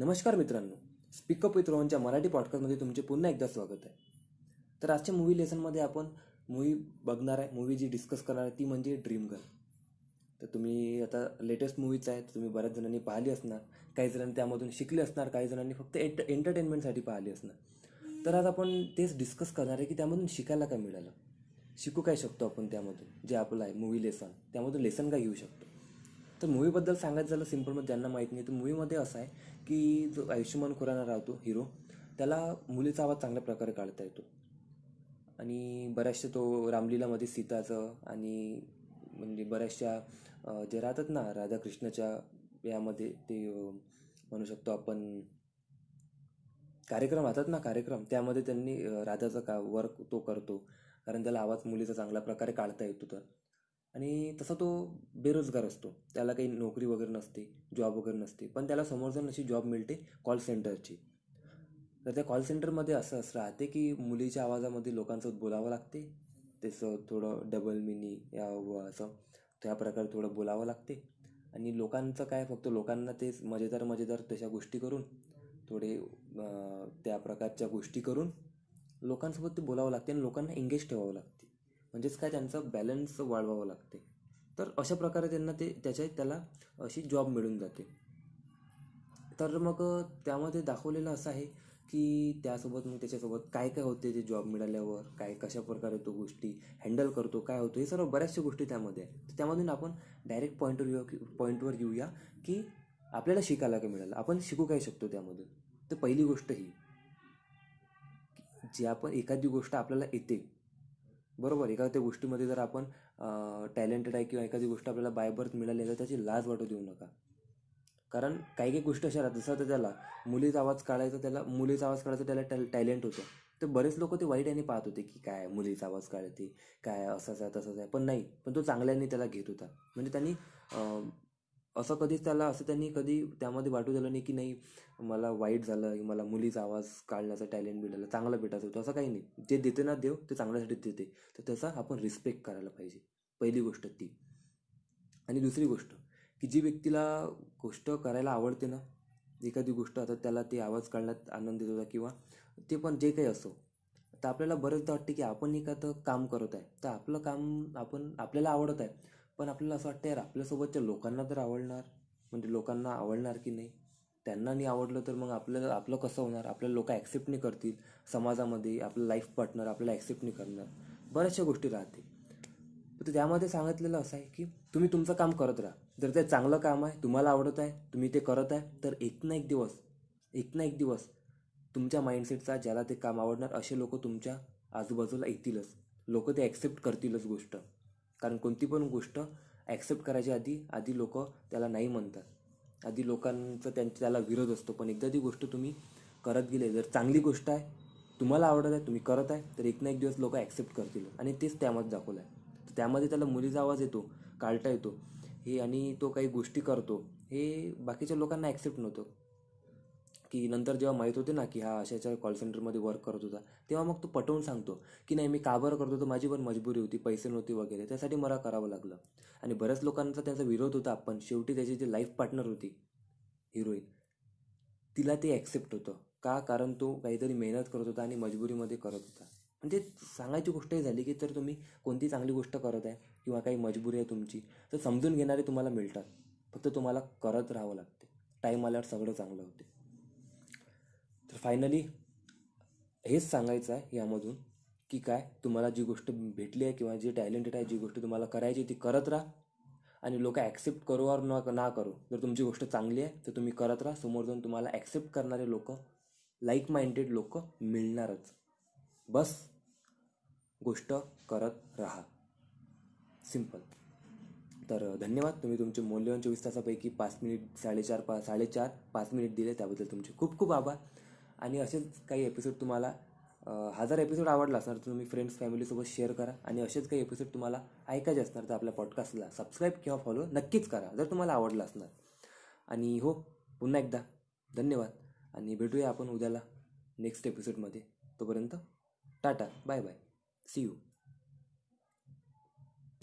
नमस्कार मित्रांनो. Speak up with रोहनच्या मराठी पॉडकास्टमध्ये तुमचे पुन्हा एकदा स्वागत आहे. तर आजच्या मूवी लेसनमध्ये आपण मूवी बघणार आहे. मूवी जी डिस्कस करणार आहे ती म्हणजे ड्रीम गर्ल तर तुम्ही आता लेटेस्ट मूवीच आहे तुम्ही बऱ्याच जणांनी पाहिली असणार. काही जणांनी त्यामधून शिकले असणार काही जणांनी फक्त एंट एंटरटेनमेंटसाठी पाहिली असणार. तर आज आपण तेच डिस्कस करणार आहे की त्यामधून शिकायला काय मिळालं. शिकू काय शकतो आपण त्यामधून? जे आपलं आहे मूवी लेसन त्यामधून लेसन काय घेऊ शकतो? तर मूवीबद्दल सांगायचं झालं सिम्पलमध्ये ज्यांना माहीत नाही तर मूवीमध्ये असं आहे की जो आयुष्यमान खुराना राहतो हिरो त्याला मुलीचा आवाज चांगल्या प्रकारे काढता येतो. आणि बऱ्याचशा तो रामलीलामध्ये सीताचं आणि म्हणजे बऱ्याचशा जे राहतात ना राधाकृष्णाच्या यामध्ये ते म्हणू शकतो आपण कार्यक्रम राहतात ना कार्यक्रम त्यामध्ये त्यांनी राधाचा का वर्क तो करतो. कारण त्याला आवाज मुलीचा चांगल्या प्रकारे काढता येतो तर. आणि तसा तो बेरोजगार असतो. त्याला काही नोकरी वगैरे नसते जॉब वगैरे नसते. पण त्याला समोर जाऊन अशी जॉब मिळते कॉल सेंटरची तर त्या कॉल सेंटरमध्ये असं असं राहते की मुलीच्या आवाजामध्ये लोकांसोबत बोलावं लागते. त्याचं थोडं डबल मिनी या व असं त्या प्रकारे थोडं बोलावं लागते. आणि लोकांचं काय फक्त लोकांना ते मजेदार मजेदार तशा गोष्टी करून थोडे त्या प्रकारच्या गोष्टी करून लोकांसोबत ते बोलावं लागते आणि लोकांना एंगेज ठेवावं लागते. म्हणजेच काय त्यांचं बॅलन्स वाढवावं लागते. तर अशा प्रकारे त्यांना ते त्याच्या त्याला अशी जॉब मिळून जाते. तर मग त्यामध्ये दाखवलेलं असं आहे की त्यासोबत मग त्याच्यासोबत काय काय होते ते जॉब मिळाल्यावर काय कशा प्रकारे तो गोष्टी हँडल करतो काय होतो हे सर्व बऱ्याचशा गोष्टी त्यामध्ये आहेत. तर त्यामधून आपण डायरेक्ट पॉईंटवर येऊ पॉईंटवर येऊया की आपल्याला शिकायला काय मिळालं. आपण शिकू काय शकतो त्यामधून? तर पहिली गोष्ट ही जी आपण एखादी गोष्ट आपल्याला येते बरोबर एखाद्या गोष्टीमध्ये जर आपण टॅलेंटेड आहे किंवा एखादी गोष्ट आपल्याला बाय बर्थ मिळाली तर त्याची लाज वाटू देऊ नका. कारण काही काही गोष्ट अशा राहतात जसं तर त्याला मुलीचा आवाज काढायचा त्याला मुलीचा आवाज काढायचा त्याला टॅल टॅलेंट होतं. तर बरेच लोक ते वाईट याने पाहत होते की काय मुलीचा आवाज काढते काय असंच आहे तसंच आहे. पण नाही पण तो चांगल्याने त्याला घेत होता. म्हणजे त्यांनी असं कधीच त्याला असं त्यांनी कधी त्यामध्ये वाटू दिलं नाही की नाही मला वाईट झालं मला मुलीचा आवाज काढण्याचं टॅलेंट मिळालं चांगलं भेटायचं होतं असं काही नाही. जे देते ना देव ते चांगल्यासाठी देते. तर त्याचा आपण रिस्पेक्ट करायला पाहिजे. पहिली गोष्ट ती. आणि दुसरी गोष्ट की जी व्यक्तीला गोष्ट करायला आवडते ना एखादी गोष्ट आता त्याला ते आवाज काढण्यात आनंद येत होता किंवा ते पण जे काही असो तर आपल्याला बरेचदा वाटते की आपण एखादं काम करत आहे. तर आपलं काम आपण आपल्याला आवडत आहे. पण आपल्याला असं वाटतं यार आपल्यासोबतच्या लोकांना तर आवडणार. म्हणजे लोकांना आवडणार की नाही? त्यांना नाही आवडलं तर मग आपल्याला आपलं कसं होणार? आपल्याला लोक ॲक्सेप्ट नाही करतील समाजामध्ये. आपलं लाईफ पार्टनर आपल्याला ॲक्सेप्ट नाही करणार. बऱ्याचशा गोष्टी राहते तर त्यामध्ये सांगितलेलं असं आहे की तुम्ही तुमचं काम करत राहा. जर ते चांगलं काम आहे तुम्हाला आवडत आहे तुम्ही ते करत आहे तर एक ना एक दिवस एक ना एक दिवस तुमच्या माइंडसेटचा ज्याला ते काम आवडणार असे लोक तुमच्या आजूबाजूला येतीलच. लोक ते ॲक्सेप्ट करतीलच गोष्ट. कारण कोणती पण गोष्ट ॲक्सेप्ट करायच्या आधी आधी लोक त्याला नाही म्हणतात. आधी लोकांचा त्यांचा त्याला विरोध असतो. पण एकदा ती गोष्ट तुम्ही करत गेले जर चांगली गोष्ट आहे तुम्हाला आवडत आहे तुम्ही करत आहे तर एक ना एक दिवस लोक ॲक्सेप्ट करतील. आणि तेच त्यामध्ये दाखवलं आहे तर त्यामध्ये त्याला मुलीचा आवाज येतो काढता येतो. हे आणि तो काही गोष्टी करतो. हे बाकीच्या लोकांना ॲक्सेप्ट नव्हतं. की नंतर जेव्हा माहीत होते ना की हा अशाच्या कॉल सेंटरमध्ये वर्क करत होता तेव्हा मग तो पटवून सांगतो की नाही मी का बरं करत? होतो माझी पण मजबुरी होती पैसे नव्हते वगैरे. त्यासाठी मला करावं लागलं. आणि बऱ्याच लोकांचा त्यांचा विरोध होता. पण शेवटी त्याची जी लाईफ पार्टनर होती हिरोईन तिला ते ॲक्सेप्ट होतं. का? कारण तो काहीतरी मेहनत करत होता आणि मजबुरीमध्ये करत होता. म्हणजे सांगायची गोष्टही झाली की तर तुम्ही कोणती चांगली गोष्ट करत आहे किंवा काही मजबुरी आहे तुमची तर समजून घेणारे तुम्हाला मिळतात. फक्त तुम्हाला करत राहावं लागते. टाईम आल्यावर सगळं चांगलं होते. तर फायनली हेच सांगायचं आहे यामधून की काय तुम्हाला जी गोष्ट भेटली आहे किंवा जी टॅलेंटेड आहे जी गोष्ट तुम्हाला करायची ती करत राहा. आणि लोक ॲक्सेप्ट करू और न ना करू जर तुमची गोष्ट चांगली आहे तर तुम्ही करत राहा. समोर जाऊन तुम्हाला ॲक्सेप्ट करणारे लोक लाईक माइंडेड लोक मिळणारच. बस गोष्ट करत राहा. सिंपल तर धन्यवाद. तुम्ही तुमचे मौल्यवान चोवीस तासापैकी पाच मिनिट साडेचार पा साडेचार पाच मिनिट दिले त्याबद्दल तुमचे खूप खूप आभार. आणि असेच काही एपिसोड तुम्हाला हजार एपिसोड आवडला असणार तर तुम्ही फ्रेंड्स फॅमिलीसोबत शेअर करा. आणि असेच काही एपिसोड तुम्हाला ऐकायचे असणार तर आपल्या पॉडकास्टला सबस्क्राईब किंवा फॉलो नक्कीच करा जर तुम्हाला आवडला असणार. आणि हो पुन्हा एकदा धन्यवाद. आणि भेटूया आपण उद्याला नेक्स्ट एपिसोडमध्ये तोपर्यंत tata bye bye see you